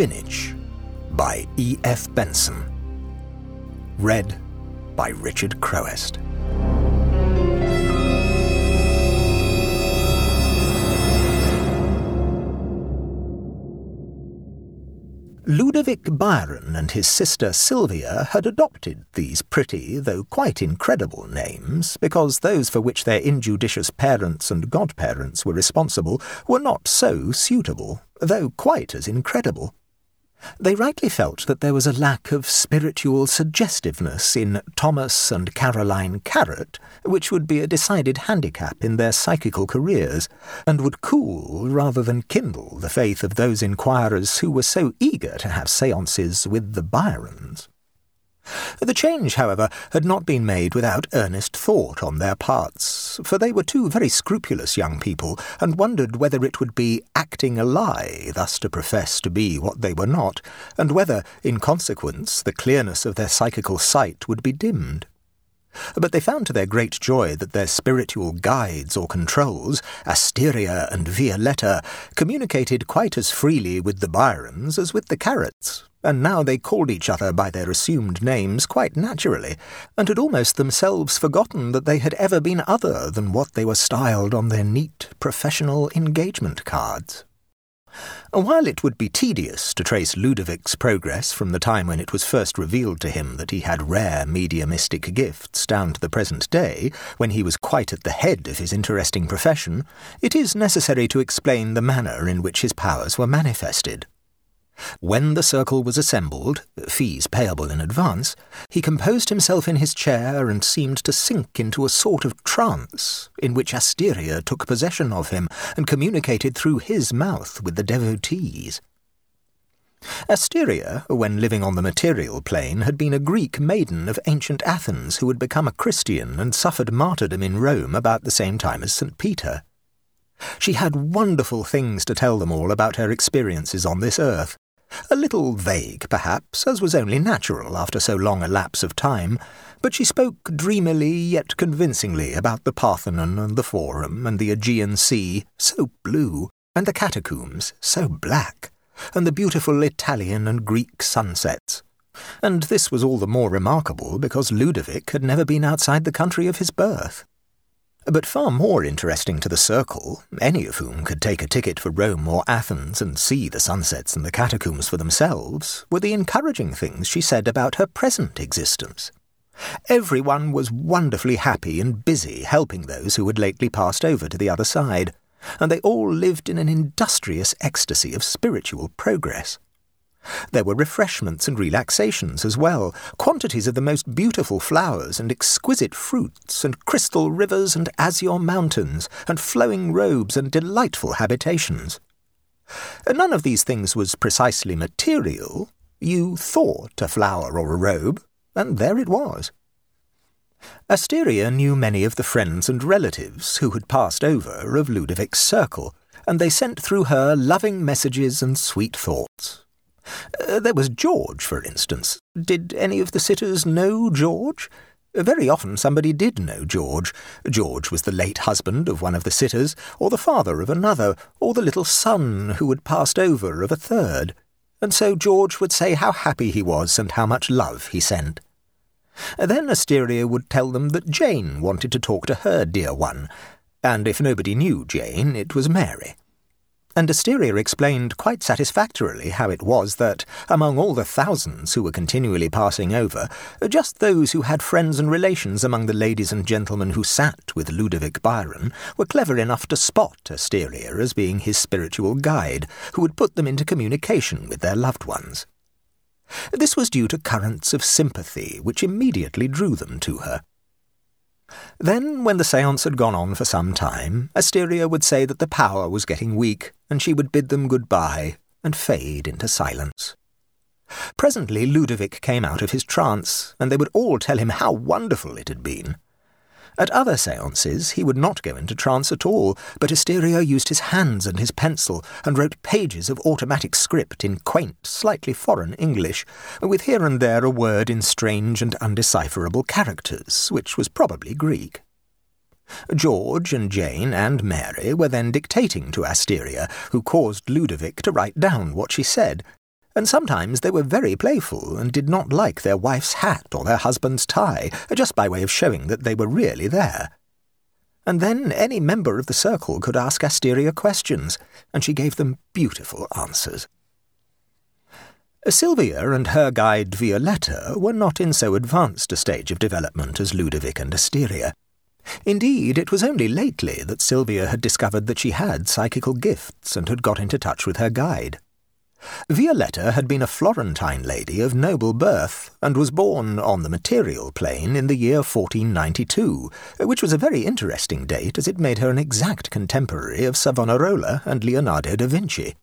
Spinach by E. F. Benson. Read by Richard Crowest. Ludovic Byron and his sister Sylvia had adopted these pretty, though quite incredible names, because those for which their injudicious parents and godparents were responsible were not so suitable, though quite as incredible. They rightly felt that there was a lack of spiritual suggestiveness in Thomas and Caroline Carrot, which would be a decided handicap in their psychical careers, and would cool rather than kindle the faith of those inquirers who were so eager to have seances with the Byrons. The change, however, had not been made without earnest thought on their parts, for they were two very scrupulous young people, and wondered whether it would be acting a lie thus to profess to be what they were not, and whether, in consequence, the clearness of their psychical sight would be dimmed. But they found to their great joy that their spiritual guides or controls, Asteria and Violetta, communicated quite as freely with the Byrons as with the Carrots, and now they called each other by their assumed names quite naturally, and had almost themselves forgotten that they had ever been other than what they were styled on their neat professional engagement cards. While it would be tedious to trace Ludovic's progress from the time when it was first revealed to him that he had rare mediumistic gifts down to the present day, when he was quite at the head of his interesting profession, it is necessary to explain the manner in which his powers were manifested. When the circle was assembled, fees payable in advance, he composed himself in his chair and seemed to sink into a sort of trance, in which Asteria took possession of him and communicated through his mouth with the devotees. Asteria, when living on the material plane, had been a Greek maiden of ancient Athens who had become a Christian and suffered martyrdom in Rome about the same time as St. Peter. She had wonderful things to tell them all about her experiences on this earth, a little vague, perhaps, as was only natural after so long a lapse of time, but she spoke dreamily yet convincingly about the Parthenon and the Forum and the Aegean Sea, so blue, and the catacombs, so black, and the beautiful Italian and Greek sunsets. And this was all the more remarkable because Ludovic had never been outside the country of his birth. But far more interesting to the circle, any of whom could take a ticket for Rome or Athens and see the sunsets and the catacombs for themselves, were the encouraging things she said about her present existence. Everyone was wonderfully happy and busy helping those who had lately passed over to the other side, and they all lived in an industrious ecstasy of spiritual progress. There were refreshments and relaxations as well, quantities of the most beautiful flowers and exquisite fruits, and crystal rivers and azure mountains, and flowing robes and delightful habitations. None of these things was precisely material. You thought a flower or a robe, and there it was. Asteria knew many of the friends and relatives who had passed over of Ludovic's circle, and they sent through her loving messages and sweet thoughts. Uh, there was George, for instance. Did any of the sitters know George? Very often somebody did know George. George was the late husband of one of the sitters, or the father of another, or the little son who had passed over of a third. And so George would say how happy he was and how much love he sent. Then Asteria would tell them that Jane wanted to talk to her dear one, and if nobody knew Jane, it was Mary and Asteria explained quite satisfactorily how it was that, among all the thousands who were continually passing over, just those who had friends and relations among the ladies and gentlemen who sat with Ludovic Byron were clever enough to spot Asteria as being his spiritual guide, who would put them into communication with their loved ones. This was due to currents of sympathy which immediately drew them to her. Then, when the seance had gone on for some time, Asteria would say that the power was getting weak, and she would bid them good-bye and fade into silence. Presently Ludovic came out of his trance, and they would all tell him how wonderful it had been. At other seances he would not go into trance at all, but Asteria used his hands and his pencil, and wrote pages of automatic script in quaint, slightly foreign English, with here and there a word in strange and undecipherable characters, which was probably Greek. George and Jane and Mary were then dictating to Asteria, who caused Ludovic to write down what she said, and sometimes they were very playful and did not like their wife's hat or their husband's tie, just by way of showing that they were really there. And then any member of the circle could ask Asteria questions, and she gave them beautiful answers. Sylvia and her guide Violetta were not in so advanced a stage of development as Ludovic and Asteria. Indeed, it was only lately that Sylvia had discovered that she had psychical gifts and had got into touch with her guide. Violetta had been a Florentine lady of noble birth, and was born on the material plane in the year 1492, which was a very interesting date as it made her an exact contemporary of Savonarola and Leonardo da Vinci.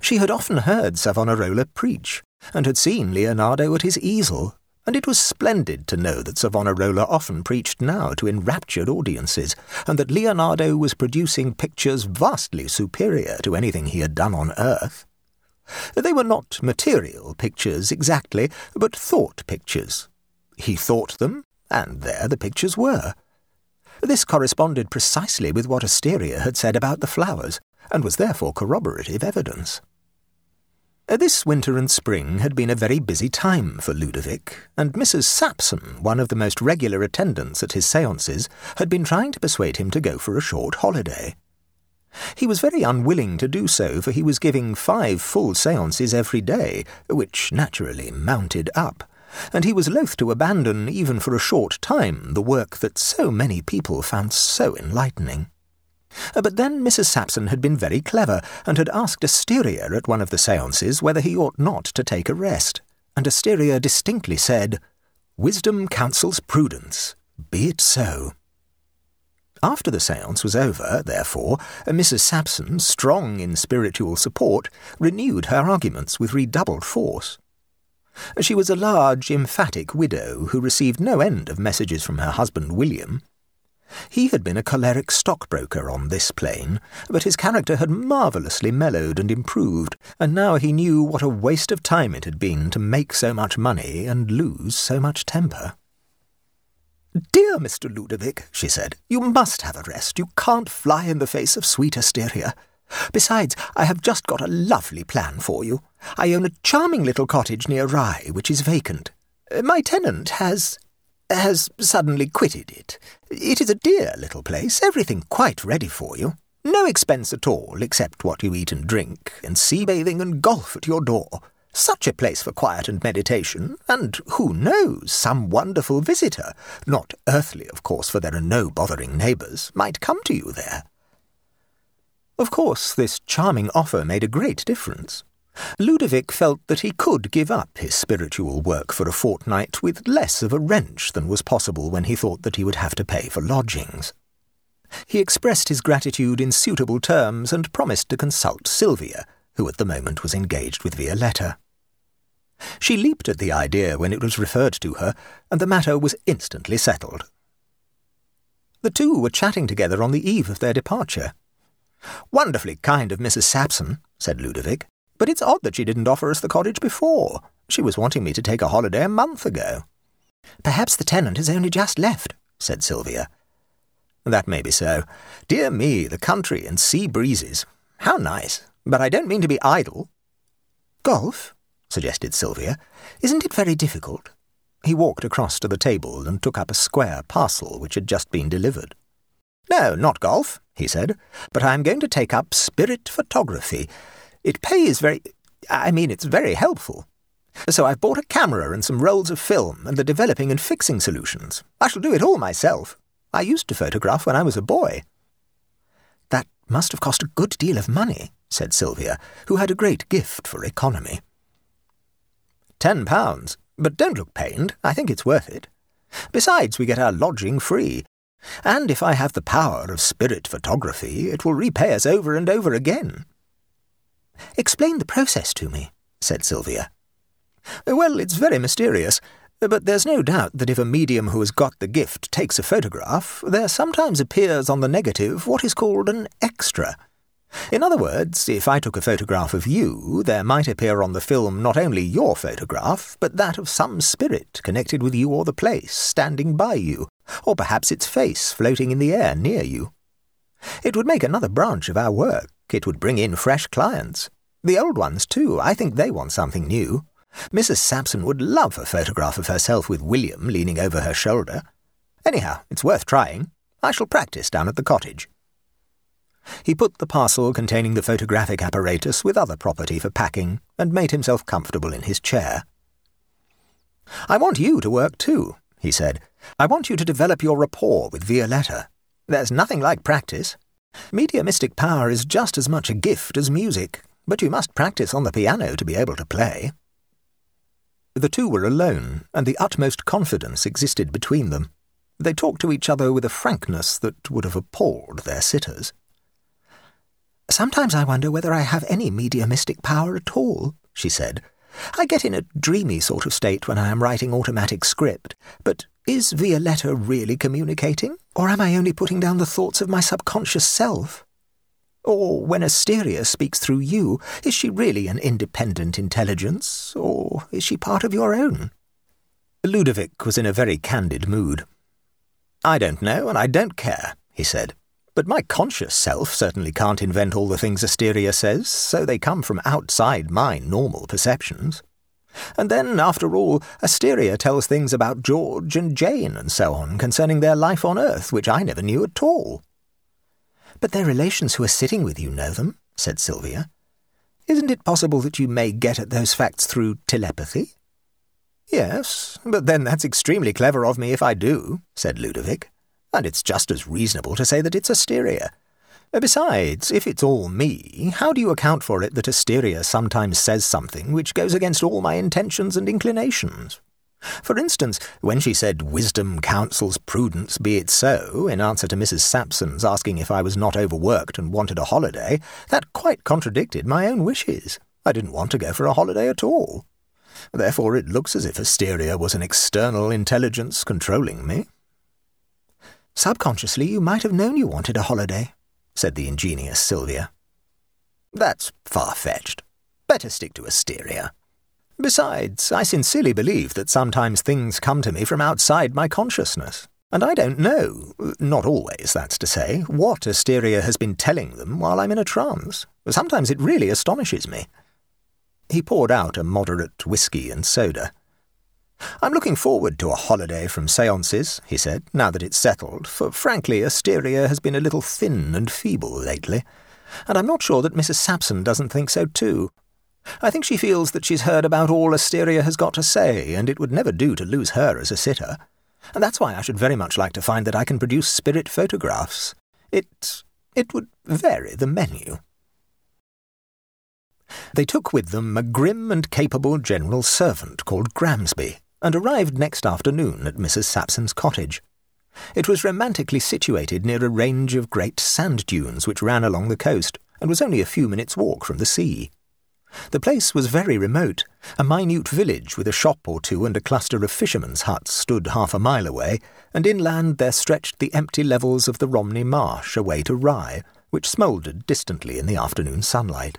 She had often heard Savonarola preach, and had seen Leonardo at his easel, and it was splendid to know that Savonarola often preached now to enraptured audiences, and that Leonardo was producing pictures vastly superior to anything he had done on earth. They were not material pictures exactly, but thought pictures. He thought them, and there the pictures were. This corresponded precisely with what Asteria had said about the flowers, and was therefore corroborative evidence. This winter and spring had been a very busy time for Ludovic, and Mrs. Sapson, one of the most regular attendants at his seances, had been trying to persuade him to go for a short holiday. He was very unwilling to do so, for he was giving five full seances every day, which naturally mounted up, and he was loath to abandon, even for a short time, the work that so many people found so enlightening. Uh, but then Mrs. Sapson had been very clever, and had asked Asteria at one of the seances whether he ought not to take a rest, and Asteria distinctly said, Wisdom counsels prudence. Be it so. After the seance was over, therefore, Mrs. Sapson, strong in spiritual support, renewed her arguments with redoubled force. She was a large, emphatic widow who received no end of messages from her husband William. He had been a choleric stockbroker on this plane, but his character had marvellously mellowed and improved, and now he knew what a waste of time it had been to make so much money and lose so much temper. Dear Mr. Ludovic, she said, you must have a rest. You can't fly in the face of sweet Asteria. Besides, I have just got a lovely plan for you. I own a charming little cottage near Rye, which is vacant. Uh, my tenant has has suddenly quitted it. It is a dear little place, everything quite ready for you. No expense at all, except what you eat and drink, and sea bathing and golf at your door. Such a place for quiet and meditation, and who knows, some wonderful visitor, not earthly, of course, for there are no bothering neighbours, might come to you there. Of course, this charming offer made a great difference. Ludovic felt that he could give up his spiritual work for a fortnight with less of a wrench than was possible when he thought that he would have to pay for lodgings. He expressed his gratitude in suitable terms and promised to consult Sylvia, who at the moment was engaged with Violetta. She leaped at the idea when it was referred to her, and the matter was instantly settled. The two were chatting together on the eve of their departure. Wonderfully kind of Mrs. Sapson, said Ludovic, but it's odd that she didn't offer us the cottage before. She was wanting me to take a holiday a month ago. Perhaps the tenant has only just left, said Sylvia. That may be so. Dear me, the country and sea breezes. How nice. But I don't mean to be idle. Golf? Suggested Sylvia. Isn't it very difficult? He walked across to the table and took up a square parcel which had just been delivered. No, not golf, he said, but I am going to take up spirit photography. It pays very... I mean, it's very helpful. So I've bought a camera and some rolls of film and the developing and fixing solutions. I shall do it all myself. I used to photograph when I was a boy. That must have cost a good deal of money, said Sylvia, who had a great gift for economy. Ten pounds. But don't look pained. I think it's worth it. Besides, we get our lodging free. And if I have the power of spirit photography, it will repay us over and over again. Explain the process to me, said Sylvia. Well, it's very mysterious, but there's no doubt that if a medium who has got the gift takes a photograph, there sometimes appears on the negative what is called an extra. In other words, if I took a photograph of you, there might appear on the film not only your photograph, but that of some spirit connected with you or the place, standing by you, or perhaps its face floating in the air near you. It would make another branch of our work. It would bring in fresh clients. The old ones, too, I think they want something new. Mrs. Sapson would love a photograph of herself with William leaning over her shoulder. Anyhow, it's worth trying. I shall practice down at the cottage. He put the parcel containing the photographic apparatus with other property for packing and made himself comfortable in his chair. I want you to work too, he said. I want you to develop your rapport with Violetta. There's nothing like practice. Mediumistic power is just as much a gift as music, but you must practice on the piano to be able to play. The two were alone, and the utmost confidence existed between them. They talked to each other with a frankness that would have appalled their sitters. Sometimes I wonder whether I have any mediumistic power at all, she said. I get in a dreamy sort of state when I am writing automatic script, but is Violetta really communicating, or am I only putting down the thoughts of my subconscious self? Or when Asteria speaks through you, is she really an independent intelligence, or is she part of your own? Ludovic was in a very candid mood. I don't know, and I don't care, he said. But my conscious self certainly can't invent all the things Asteria says, so they come from outside my normal perceptions. And then, after all, Asteria tells things about George and Jane and so on concerning their life on Earth, which I never knew at all. But their relations who are sitting with you know them, said Sylvia. Isn't it possible that you may get at those facts through telepathy? Yes, but then that's extremely clever of me if I do, said Ludovic and it's just as reasonable to say that it's Asteria. Uh, besides, if it's all me, how do you account for it that Asteria sometimes says something which goes against all my intentions and inclinations? For instance, when she said wisdom counsels prudence, be it so, in answer to Mrs. Sapson's asking if I was not overworked and wanted a holiday, that quite contradicted my own wishes. I didn't want to go for a holiday at all. Therefore it looks as if Asteria was an external intelligence controlling me. Subconsciously, you might have known you wanted a holiday, said the ingenious Sylvia. That's far-fetched. Better stick to Asteria. Besides, I sincerely believe that sometimes things come to me from outside my consciousness, and I don't know, not always, that's to say, what Asteria has been telling them while I'm in a trance. Sometimes it really astonishes me. He poured out a moderate whisky and soda. I'm looking forward to a holiday from seances, he said, now that it's settled, for frankly, Asteria has been a little thin and feeble lately, and I'm not sure that Mrs. Sapson doesn't think so too. I think she feels that she's heard about all Asteria has got to say, and it would never do to lose her as a sitter. And that's why I should very much like to find that I can produce spirit photographs. It. it would vary the menu. They took with them a grim and capable general servant called Gramsby, and arrived next afternoon at Mrs. Sapson's cottage. It was romantically situated near a range of great sand dunes which ran along the coast, and was only a few minutes' walk from the sea. The place was very remote. A minute village with a shop or two and a cluster of fishermen's huts stood half a mile away, and inland there stretched the empty levels of the Romney Marsh away to Rye, which smouldered distantly in the afternoon sunlight.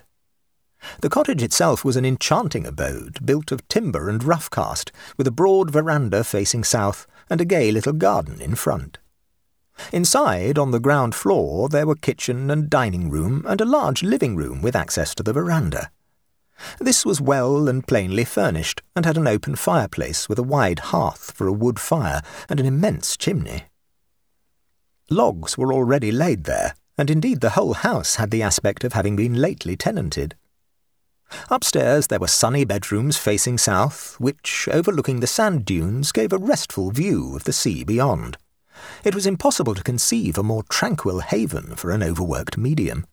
The cottage itself was an enchanting abode, built of timber and rough cast, with a broad veranda facing south and a gay little garden in front. Inside, on the ground floor, there were kitchen and dining room and a large living room with access to the veranda. This was well and plainly furnished, and had an open fireplace with a wide hearth for a wood fire and an immense chimney. Logs were already laid there, and indeed the whole house had the aspect of having been lately tenanted. Upstairs there were sunny bedrooms facing south, which, overlooking the sand dunes, gave a restful view of the sea beyond. It was impossible to conceive a more tranquil haven for an overworked medium.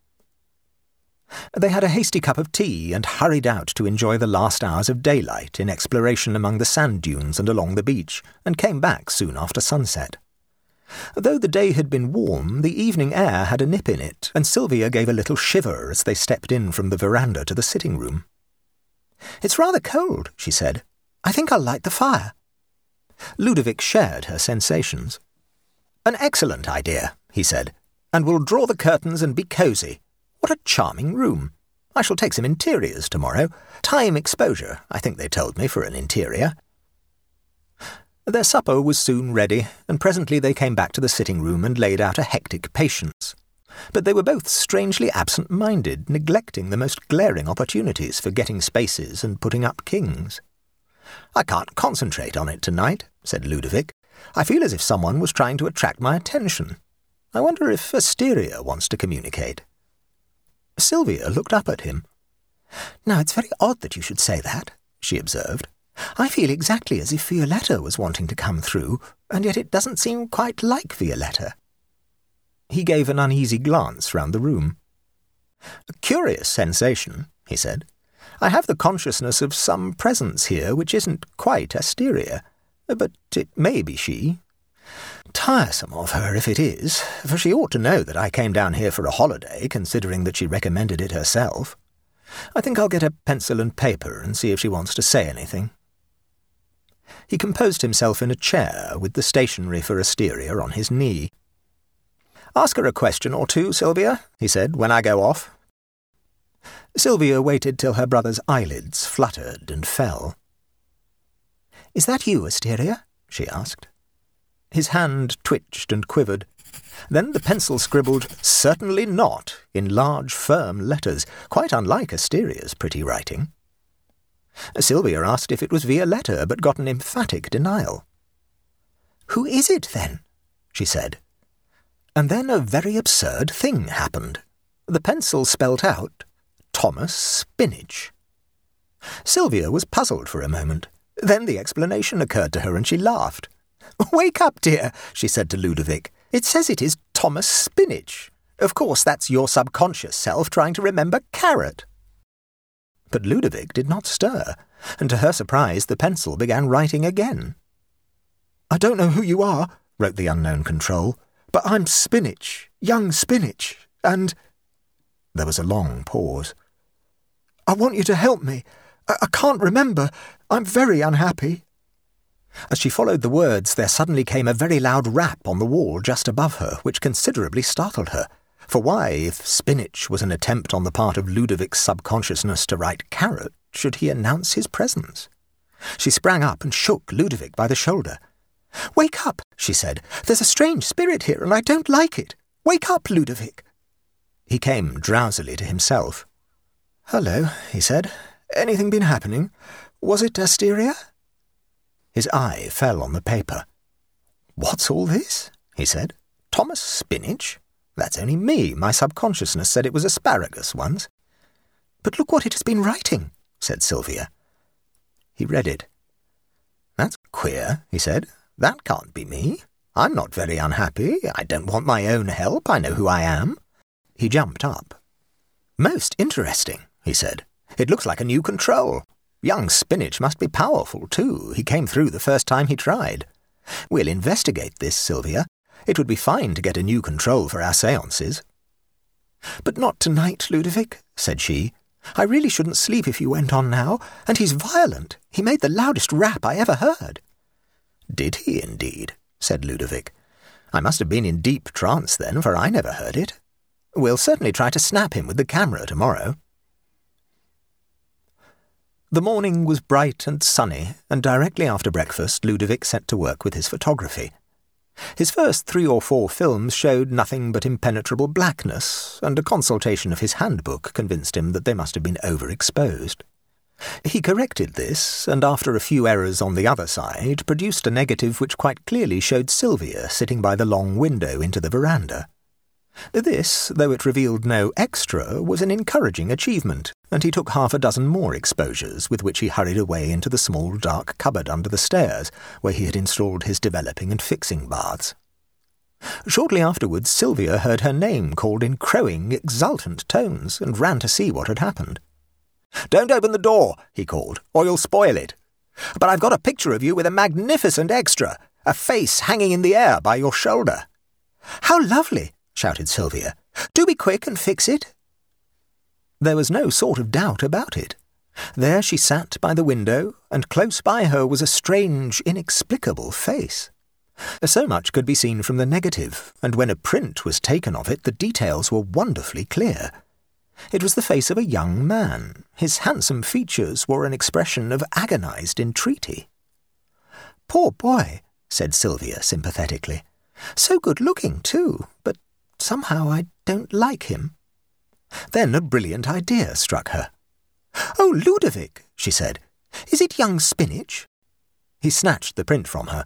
They had a hasty cup of tea and hurried out to enjoy the last hours of daylight in exploration among the sand dunes and along the beach, and came back soon after sunset. Though the day had been warm, the evening air had a nip in it, and Sylvia gave a little shiver as they stepped in from the veranda to the sitting room. It's rather cold, she said. I think I'll light the fire. Ludovic shared her sensations. An excellent idea, he said, and we'll draw the curtains and be cosy. What a charming room. I shall take some interiors tomorrow. Time exposure, I think they told me, for an interior. Their supper was soon ready, and presently they came back to the sitting room and laid out a hectic patience. But they were both strangely absent minded, neglecting the most glaring opportunities for getting spaces and putting up kings. I can't concentrate on it tonight, said Ludovic. I feel as if someone was trying to attract my attention. I wonder if Asteria wants to communicate. Sylvia looked up at him. Now, it's very odd that you should say that, she observed. I feel exactly as if Violetta was wanting to come through, and yet it doesn't seem quite like Violetta. He gave an uneasy glance round the room. A curious sensation, he said. I have the consciousness of some presence here which isn't quite Asteria, but it may be she. Tiresome of her if it is, for she ought to know that I came down here for a holiday, considering that she recommended it herself. I think I'll get a pencil and paper and see if she wants to say anything. He composed himself in a chair with the stationery for Asteria on his knee. Ask her a question or two, Sylvia, he said, when I go off. Sylvia waited till her brother's eyelids fluttered and fell. Is that you, Asteria? she asked. His hand twitched and quivered. Then the pencil scribbled, Certainly not, in large, firm letters, quite unlike Asteria's pretty writing. Sylvia asked if it was Violetta, but got an emphatic denial. Who is it, then? she said. And then a very absurd thing happened. The pencil spelt out Thomas Spinach. Sylvia was puzzled for a moment. Then the explanation occurred to her, and she laughed. Wake up, dear, she said to Ludovic. It says it is Thomas Spinach. Of course, that's your subconscious self trying to remember carrot. But Ludovic did not stir, and to her surprise the pencil began writing again. I don't know who you are, wrote the unknown control, but I'm Spinach, young Spinach, and. There was a long pause. I want you to help me. I, I can't remember. I'm very unhappy. As she followed the words, there suddenly came a very loud rap on the wall just above her, which considerably startled her. For why, if spinach was an attempt on the part of Ludovic's subconsciousness to write carrot, should he announce his presence? She sprang up and shook Ludovic by the shoulder. Wake up, she said. There's a strange spirit here, and I don't like it. Wake up, Ludovic. He came drowsily to himself. Hello, he said. Anything been happening? Was it Asteria? His eye fell on the paper. What's all this? he said. Thomas Spinach? That's only me. My subconsciousness said it was asparagus once. But look what it has been writing, said Sylvia. He read it. That's queer, he said. That can't be me. I'm not very unhappy. I don't want my own help. I know who I am. He jumped up. Most interesting, he said. It looks like a new control. Young Spinach must be powerful, too. He came through the first time he tried. We'll investigate this, Sylvia. It would be fine to get a new control for our seances. But not tonight, Ludovic, said she. I really shouldn't sleep if you went on now, and he's violent. He made the loudest rap I ever heard. Did he, indeed? said Ludovic. I must have been in deep trance then, for I never heard it. We'll certainly try to snap him with the camera tomorrow. The morning was bright and sunny, and directly after breakfast Ludovic set to work with his photography. His first three or four films showed nothing but impenetrable blackness, and a consultation of his handbook convinced him that they must have been overexposed. He corrected this, and after a few errors on the other side, produced a negative which quite clearly showed Sylvia sitting by the long window into the veranda. This, though it revealed no extra, was an encouraging achievement, and he took half a dozen more exposures, with which he hurried away into the small dark cupboard under the stairs, where he had installed his developing and fixing baths. Shortly afterwards, Sylvia heard her name called in crowing, exultant tones, and ran to see what had happened. Don't open the door, he called, or you'll spoil it. But I've got a picture of you with a magnificent extra, a face hanging in the air by your shoulder. How lovely, shouted Sylvia. Do be quick and fix it. There was no sort of doubt about it. There she sat by the window, and close by her was a strange, inexplicable face. So much could be seen from the negative, and when a print was taken of it, the details were wonderfully clear. It was the face of a young man. His handsome features wore an expression of agonized entreaty. Poor boy, said Sylvia sympathetically. So good looking, too, but somehow I don't like him. Then a brilliant idea struck her. Oh, Ludovic, she said, is it young spinach? He snatched the print from her.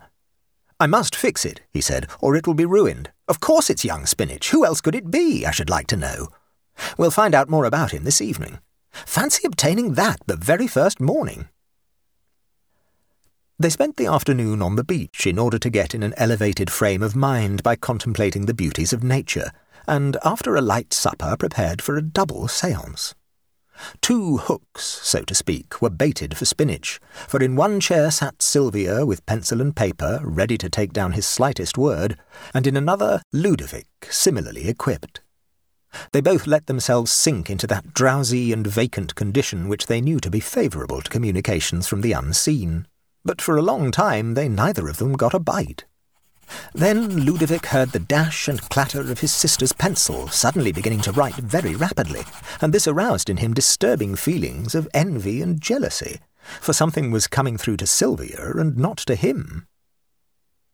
I must fix it, he said, or it will be ruined. Of course it's young spinach. Who else could it be, I should like to know? We'll find out more about him this evening. Fancy obtaining that the very first morning. They spent the afternoon on the beach in order to get in an elevated frame of mind by contemplating the beauties of nature, and after a light supper prepared for a double seance. Two hooks, so to speak, were baited for spinach, for in one chair sat Sylvia with pencil and paper, ready to take down his slightest word, and in another Ludovic, similarly equipped. They both let themselves sink into that drowsy and vacant condition which they knew to be favourable to communications from the unseen but for a long time they neither of them got a bite. Then Ludovic heard the dash and clatter of his sister's pencil suddenly beginning to write very rapidly, and this aroused in him disturbing feelings of envy and jealousy, for something was coming through to Sylvia and not to him.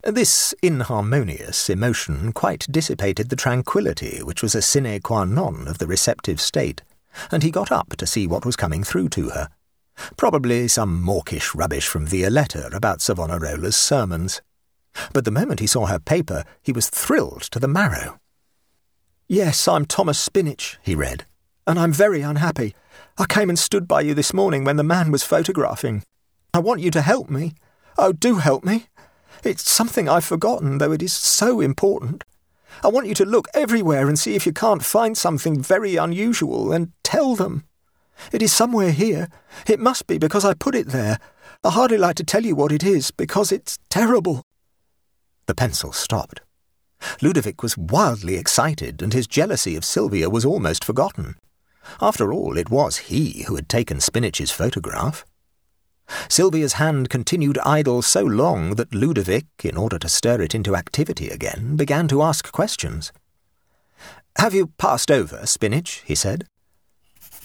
This inharmonious emotion quite dissipated the tranquillity which was a sine qua non of the receptive state, and he got up to see what was coming through to her. Probably some mawkish rubbish from Violetta about Savonarola's sermons. But the moment he saw her paper, he was thrilled to the marrow. Yes, I'm Thomas Spinach, he read, and I'm very unhappy. I came and stood by you this morning when the man was photographing. I want you to help me. Oh, do help me. It's something I've forgotten, though it is so important. I want you to look everywhere and see if you can't find something very unusual and tell them. It is somewhere here. It must be because I put it there. I hardly like to tell you what it is, because it's terrible. The pencil stopped. Ludovic was wildly excited, and his jealousy of Sylvia was almost forgotten. After all, it was he who had taken Spinach's photograph. Sylvia's hand continued idle so long that Ludovic, in order to stir it into activity again, began to ask questions. Have you passed over, Spinach? he said.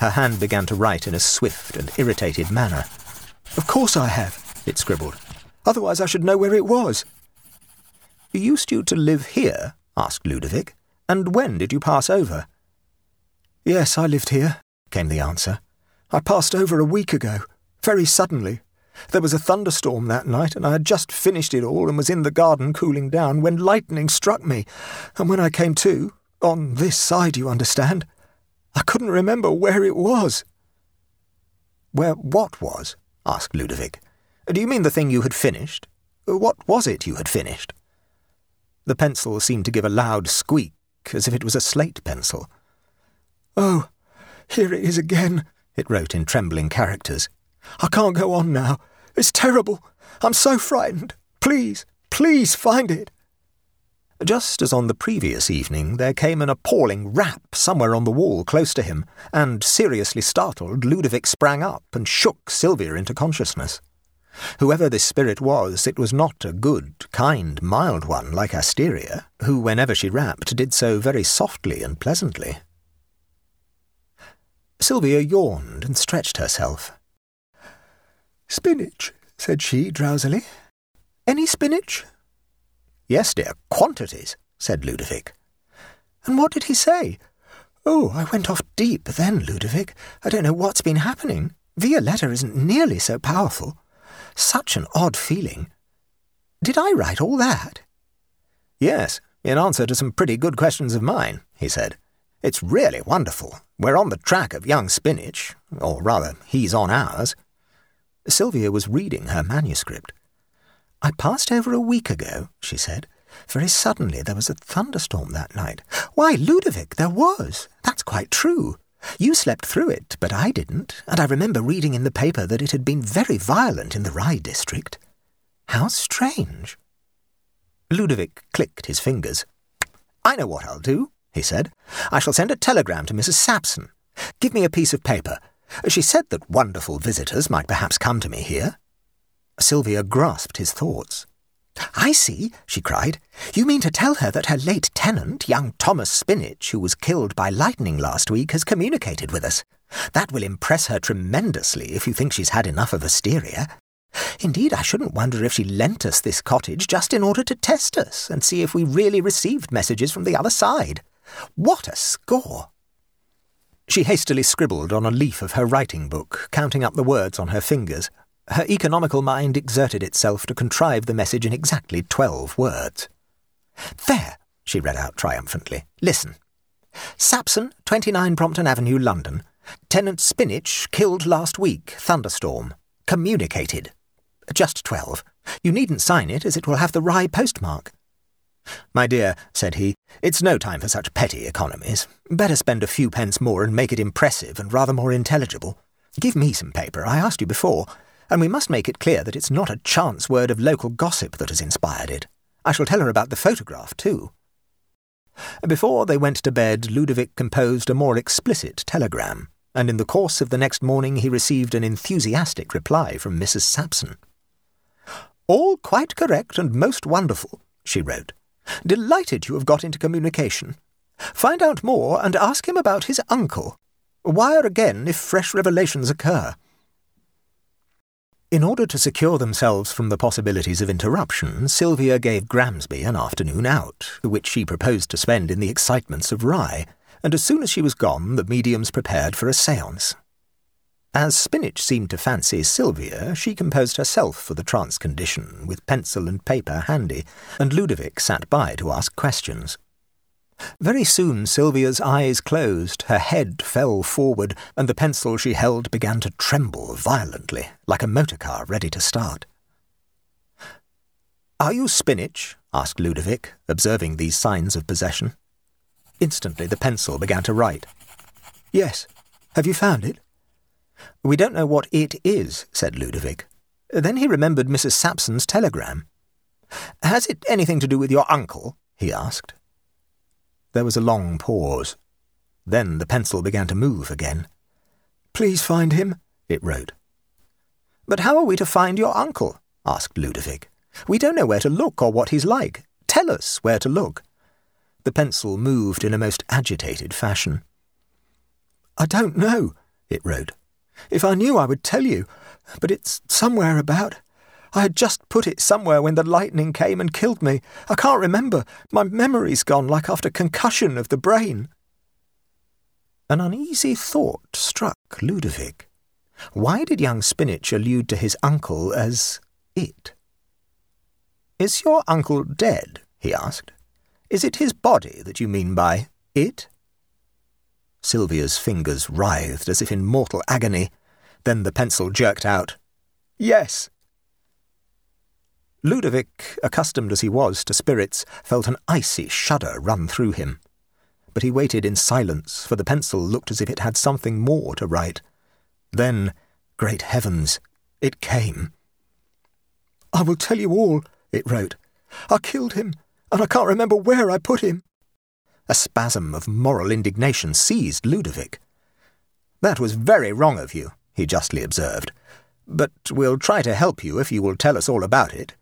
Her hand began to write in a swift and irritated manner. Of course I have, it scribbled. Otherwise I should know where it was. Used you to live here? asked Ludovic. And when did you pass over? Yes, I lived here, came the answer. I passed over a week ago, very suddenly. There was a thunderstorm that night, and I had just finished it all and was in the garden cooling down when lightning struck me. And when I came to, on this side, you understand, I couldn't remember where it was. Where what was? asked Ludovic. Do you mean the thing you had finished? What was it you had finished? The pencil seemed to give a loud squeak, as if it was a slate pencil. Oh, here it is again, it wrote in trembling characters. I can't go on now. It's terrible. I'm so frightened. Please, please find it. Just as on the previous evening, there came an appalling rap somewhere on the wall close to him, and, seriously startled, Ludovic sprang up and shook Sylvia into consciousness. Whoever this spirit was, it was not a good, kind, mild one like Asteria, who, whenever she rapped, did so very softly and pleasantly. Sylvia yawned and stretched herself. Spinach, said she drowsily. Any spinach? Yes, dear, quantities, said Ludovic. And what did he say? Oh, I went off deep then, Ludovic. I don't know what's been happening. Violetta isn't nearly so powerful. Such an odd feeling. Did I write all that? Yes, in answer to some pretty good questions of mine, he said. It's really wonderful. We're on the track of young Spinach, or rather, he's on ours. Sylvia was reading her manuscript. I passed over a week ago, she said. Very suddenly there was a thunderstorm that night. Why, Ludovic, there was. That's quite true. You slept through it, but I didn't, and I remember reading in the paper that it had been very violent in the Rye district. How strange. Ludovic clicked his fingers. I know what I'll do, he said. I shall send a telegram to Mrs. Sapson. Give me a piece of paper. She said that wonderful visitors might perhaps come to me here. Sylvia grasped his thoughts. I see, she cried. You mean to tell her that her late tenant, young Thomas Spinach, who was killed by lightning last week, has communicated with us. That will impress her tremendously if you think she's had enough of Asteria. Indeed, I shouldn't wonder if she lent us this cottage just in order to test us and see if we really received messages from the other side. What a score! She hastily scribbled on a leaf of her writing book, counting up the words on her fingers. Her economical mind exerted itself to contrive the message in exactly twelve words. There, she read out triumphantly. Listen. Sapson, 29 Brompton Avenue, London. Tenant Spinach killed last week, thunderstorm. Communicated. Just twelve. You needn't sign it, as it will have the Rye postmark. My dear, said he, it's no time for such petty economies. Better spend a few pence more and make it impressive and rather more intelligible. Give me some paper, I asked you before, and we must make it clear that it's not a chance word of local gossip that has inspired it. I shall tell her about the photograph, too. Before they went to bed, Ludovic composed a more explicit telegram, and in the course of the next morning he received an enthusiastic reply from Mrs. Sapson. All quite correct and most wonderful, she wrote. Delighted you have got into communication. Find out more and ask him about his uncle. Wire again if fresh revelations occur. In order to secure themselves from the possibilities of interruption, Sylvia gave Gramsby an afternoon out, which she proposed to spend in the excitements of Rye, and as soon as she was gone, the mediums prepared for a seance. As Spinach seemed to fancy Sylvia, she composed herself for the trance condition, with pencil and paper handy, and Ludovic sat by to ask questions. Very soon Sylvia's eyes closed, her head fell forward, and the pencil she held began to tremble violently, like a motor car ready to start. Are you Spinach? asked Ludovic, observing these signs of possession. Instantly the pencil began to write. Yes. Have you found it? We don't know what it is, said Ludovic. Then he remembered Mrs. Sapson's telegram. Has it anything to do with your uncle? he asked. There was a long pause. Then the pencil began to move again. Please find him, it wrote. But how are we to find your uncle? asked Ludovic. We don't know where to look or what he's like. Tell us where to look. The pencil moved in a most agitated fashion. I don't know, it wrote. If I knew, I would tell you, but it's somewhere about. I had just put it somewhere when the lightning came and killed me. I can't remember. My memory's gone like after concussion of the brain. An uneasy thought struck Ludovic. Why did young Spinach allude to his uncle as it? Is your uncle dead? he asked. Is it his body that you mean by it? Sylvia's fingers writhed as if in mortal agony. Then the pencil jerked out. Yes. Ludovic, accustomed as he was to spirits, felt an icy shudder run through him. But he waited in silence, for the pencil looked as if it had something more to write. Then, great heavens, it came. I will tell you all, it wrote. I killed him, and I can't remember where I put him. A spasm of moral indignation seized Ludovic. That was very wrong of you, he justly observed. But we'll try to help you if you will tell us all about it.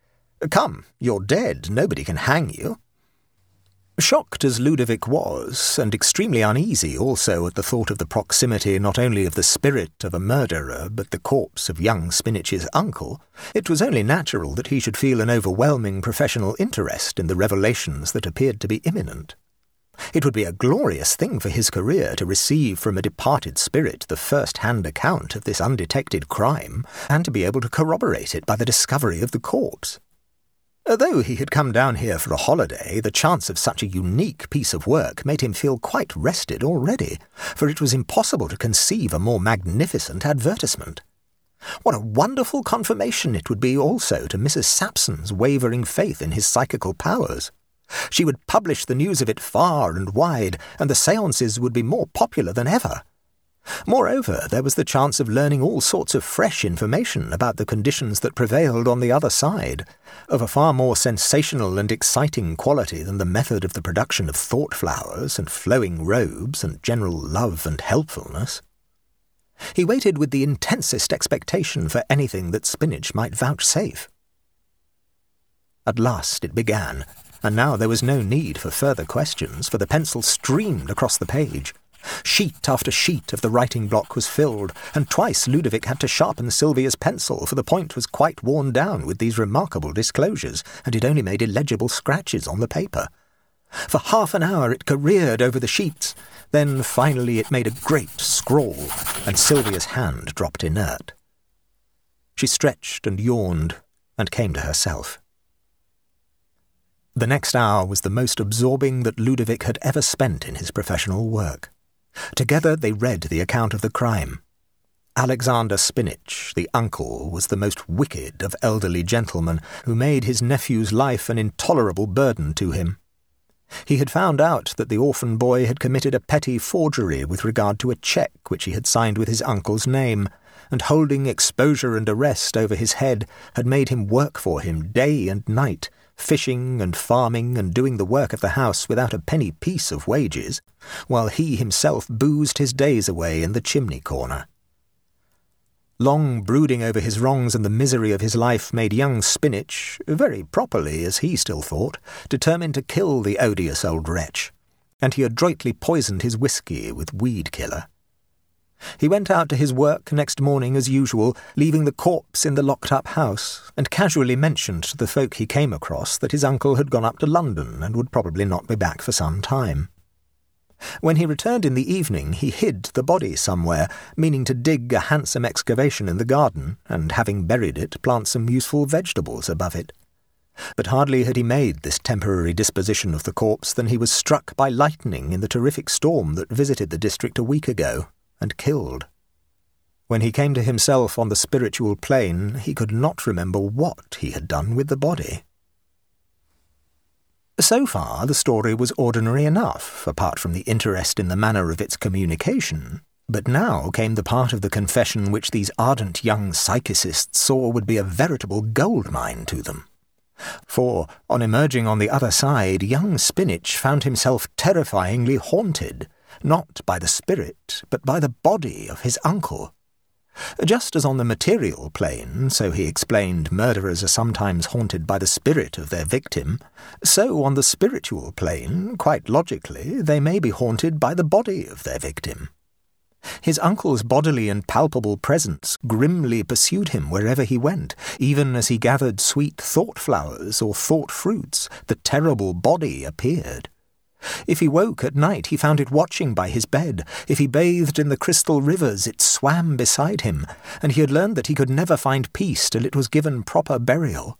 Come, you're dead. Nobody can hang you. Shocked as Ludovic was, and extremely uneasy also at the thought of the proximity not only of the spirit of a murderer, but the corpse of young Spinach's uncle, it was only natural that he should feel an overwhelming professional interest in the revelations that appeared to be imminent. It would be a glorious thing for his career to receive from a departed spirit the first-hand account of this undetected crime, and to be able to corroborate it by the discovery of the corpse. Though he had come down here for a holiday, the chance of such a unique piece of work made him feel quite rested already, for it was impossible to conceive a more magnificent advertisement. What a wonderful confirmation it would be also to Mrs. Sapson's wavering faith in his psychical powers. She would publish the news of it far and wide, and the seances would be more popular than ever. Moreover, there was the chance of learning all sorts of fresh information about the conditions that prevailed on the other side, of a far more sensational and exciting quality than the method of the production of thought flowers and flowing robes and general love and helpfulness. He waited with the intensest expectation for anything that Spinach might vouchsafe. At last it began, and now there was no need for further questions, for the pencil streamed across the page. Sheet after sheet of the writing block was filled, and twice Ludovic had to sharpen Sylvia's pencil, for the point was quite worn down with these remarkable disclosures, and it only made illegible scratches on the paper. For half an hour it careered over the sheets. Then finally it made a great scrawl, and Sylvia's hand dropped inert. She stretched and yawned and came to herself. The next hour was the most absorbing that Ludovic had ever spent in his professional work. Together they read the account of the crime. Alexander Spinach, the uncle, was the most wicked of elderly gentlemen who made his nephew's life an intolerable burden to him. He had found out that the orphan boy had committed a petty forgery with regard to a cheque which he had signed with his uncle's name, and holding exposure and arrest over his head had made him work for him day and night fishing and farming and doing the work of the house without a penny piece of wages, while he himself boozed his days away in the chimney corner. Long brooding over his wrongs and the misery of his life made young Spinach, very properly as he still thought, determined to kill the odious old wretch, and he adroitly poisoned his whisky with weed killer. He went out to his work next morning as usual, leaving the corpse in the locked up house, and casually mentioned to the folk he came across that his uncle had gone up to London and would probably not be back for some time. When he returned in the evening, he hid the body somewhere, meaning to dig a handsome excavation in the garden, and having buried it, plant some useful vegetables above it. But hardly had he made this temporary disposition of the corpse than he was struck by lightning in the terrific storm that visited the district a week ago, and killed. When he came to himself on the spiritual plane, he could not remember what he had done with the body. So far, the story was ordinary enough, apart from the interest in the manner of its communication. But now came the part of the confession which these ardent young psychicists saw would be a veritable gold mine to them. For, on emerging on the other side, young Spinach found himself terrifyingly haunted not by the spirit, but by the body of his uncle. Just as on the material plane, so he explained, murderers are sometimes haunted by the spirit of their victim, so on the spiritual plane, quite logically, they may be haunted by the body of their victim. His uncle's bodily and palpable presence grimly pursued him wherever he went, even as he gathered sweet thought flowers or thought fruits, the terrible body appeared. If he woke at night, he found it watching by his bed. If he bathed in the crystal rivers, it swam beside him, and he had learned that he could never find peace till it was given proper burial.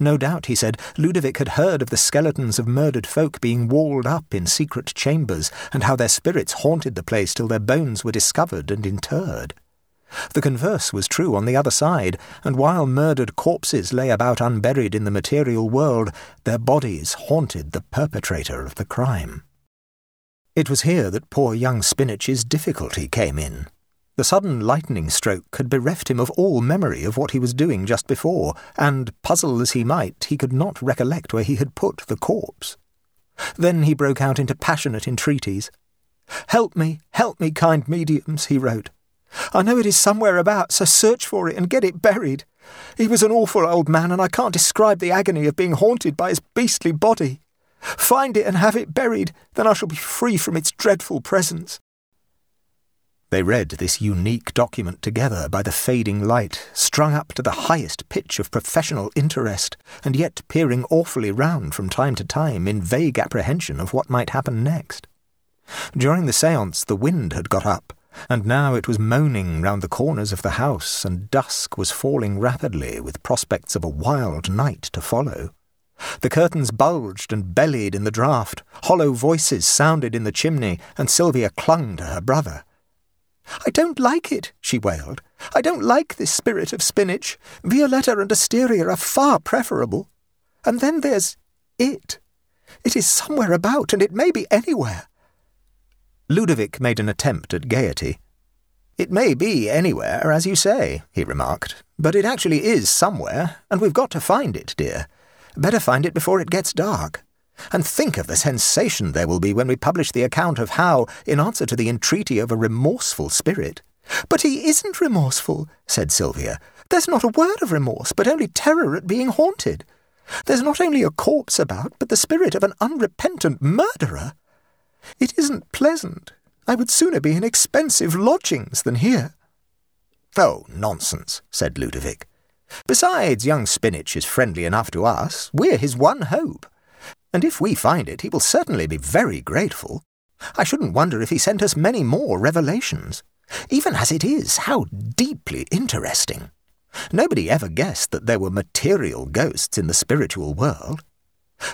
No doubt, he said, Ludovic had heard of the skeletons of murdered folk being walled up in secret chambers, and how their spirits haunted the place till their bones were discovered and interred. The converse was true on the other side, and while murdered corpses lay about unburied in the material world, their bodies haunted the perpetrator of the crime. It was here that poor young Spinach's difficulty came in. The sudden lightning stroke had bereft him of all memory of what he was doing just before, and, puzzle as he might, he could not recollect where he had put the corpse. Then he broke out into passionate entreaties. Help me, help me, kind mediums, he wrote. I know it is somewhere about, so search for it and get it buried. He was an awful old man, and I can't describe the agony of being haunted by his beastly body. Find it and have it buried, then I shall be free from its dreadful presence. They read this unique document together by the fading light, strung up to the highest pitch of professional interest, and yet peering awfully round from time to time in vague apprehension of what might happen next. During the seance, the wind had got up, and now it was moaning round the corners of the house, and dusk was falling rapidly, with prospects of a wild night to follow. The curtains bulged and bellied in the draught, hollow voices sounded in the chimney, and Sylvia clung to her brother. I don't like it, she wailed. I don't like this spirit of spinach. Violetta and Asteria are far preferable. And then there's it. It is somewhere about, and it may be anywhere. Ludovic made an attempt at gaiety. It may be anywhere, as you say, he remarked, but it actually is somewhere, and we've got to find it, dear. Better find it before it gets dark. And think of the sensation there will be when we publish the account of how, in answer to the entreaty of a remorseful spirit. But he isn't remorseful, said Sylvia. There's not a word of remorse, but only terror at being haunted. There's not only a corpse about, but the spirit of an unrepentant murderer. It isn't pleasant. I would sooner be in expensive lodgings than here. Oh, nonsense, said Ludovic. Besides, young Spinach is friendly enough to us. We're his one hope. and if we find it, he will certainly be very grateful. I shouldn't wonder if he sent us many more revelations. Even as it is, how deeply interesting. Nobody ever guessed that there were material ghosts in the spiritual world.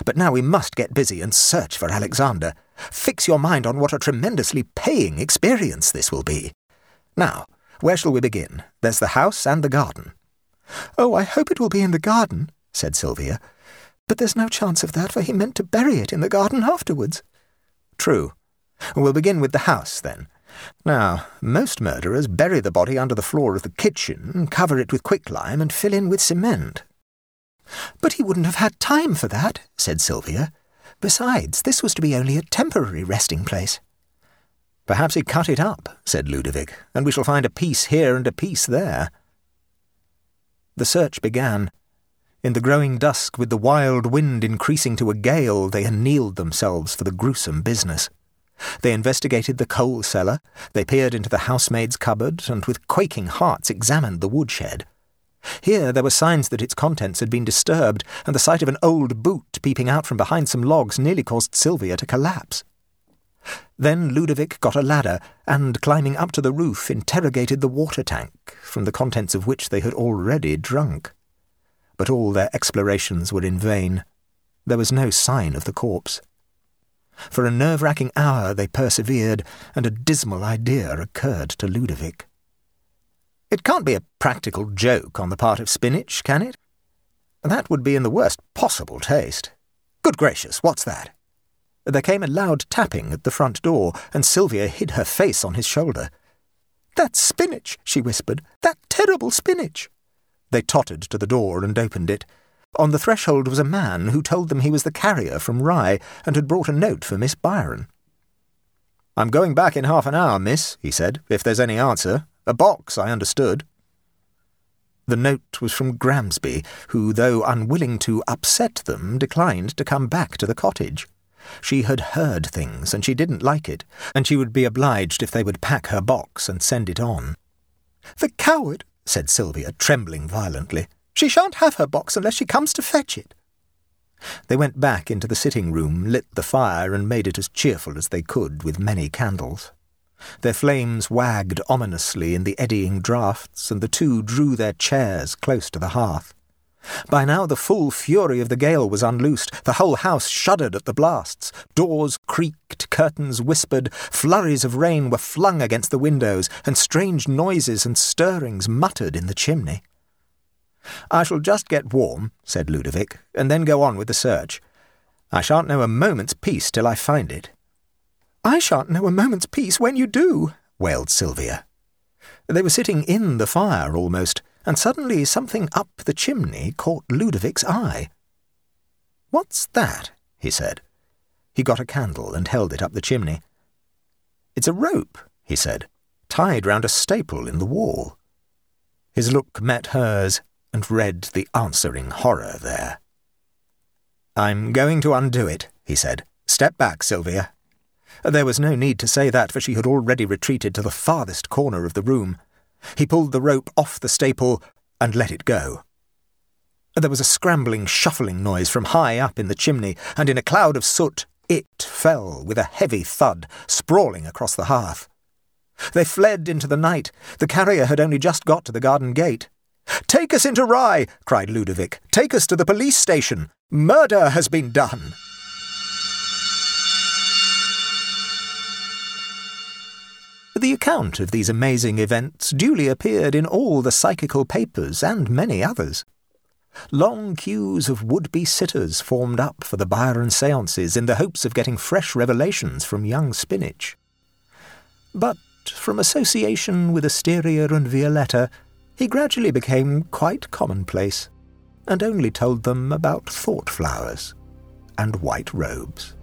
But now we must get busy and search for Alexander. Fix your mind on what a tremendously paying experience this will be. Now, where shall we begin? There's the house and the garden. Oh, I hope it will be in the garden, said Sylvia. But there's no chance of that, for he meant to bury it in the garden afterwards. True. We'll begin with the house, then. Now, most murderers bury the body under the floor of the kitchen, cover it with quicklime, and fill in with cement. But he wouldn't have had time for that, said Sylvia. Besides, this was to be only a temporary resting place. Perhaps he cut it up, said Ludovic, and we shall find a piece here and a piece there. The search began. In the growing dusk, with the wild wind increasing to a gale, they annealed themselves for the gruesome business. They investigated the coal cellar, they peered into the housemaid's cupboard, and with quaking hearts examined the woodshed. Here there were signs that its contents had been disturbed, and the sight of an old boot peeping out from behind some logs nearly caused Sylvia to collapse. Then Ludovic got a ladder, and climbing up to the roof, interrogated the water tank, from the contents of which they had already drunk. But all their explorations were in vain. There was no sign of the corpse. For a nerve-racking hour they persevered, and a dismal idea occurred to Ludovic. It can't be a practical joke on the part of Spinach, can it? That would be in the worst possible taste. Good gracious, what's that? There came a loud tapping at the front door, and Sylvia hid her face on his shoulder. That's Spinach, she whispered. That terrible Spinach. They tottered to the door and opened it. On the threshold was a man who told them he was the carrier from Rye and had brought a note for Miss Byron. I'm going back in half an hour, miss, he said, if there's any answer. A box, I understood. The note was from Gramsby, who, though unwilling to upset them, declined to come back to the cottage. She had heard things, and she didn't like it, and she would be obliged if they would pack her box and send it on. The coward, said Sylvia, trembling violently. She shan't have her box unless she comes to fetch it. They went back into the sitting room, lit the fire, and made it as cheerful as they could with many candles. Their flames wagged ominously in the eddying draughts, and the two drew their chairs close to the hearth. By now the full fury of the gale was unloosed. The whole house shuddered at the blasts. Doors creaked, curtains whispered, flurries of rain were flung against the windows, and strange noises and stirrings muttered in the chimney. I shall just get warm, said Ludovic, and then go on with the search. I shan't know a moment's peace till I find it. I shan't know a moment's peace when you do, wailed Sylvia. They were sitting in the fire almost and suddenly something up the chimney caught Ludovic's eye. What's that? he said. He got a candle and held it up the chimney. It's a rope, he said, tied round a staple in the wall. His look met hers and read the answering horror there. I'm going to undo it, he said. Step back, Sylvia. There was no need to say that, for she had already retreated to the farthest corner of the room. He pulled the rope off the staple and let it go. There was a scrambling, shuffling noise from high up in the chimney, and in a cloud of soot it fell with a heavy thud, sprawling across the hearth. They fled into the night. The carrier had only just got to the garden gate. Take us into Rye, cried Ludovic. Take us to the police station. Murder has been done. The account of these amazing events duly appeared in all the psychical papers and many others. Long queues of would-be sitters formed up for the Byron seances in the hopes of getting fresh revelations from young Spinach. But from association with Asteria and Violetta, he gradually became quite commonplace, and only told them about thought flowers and white robes.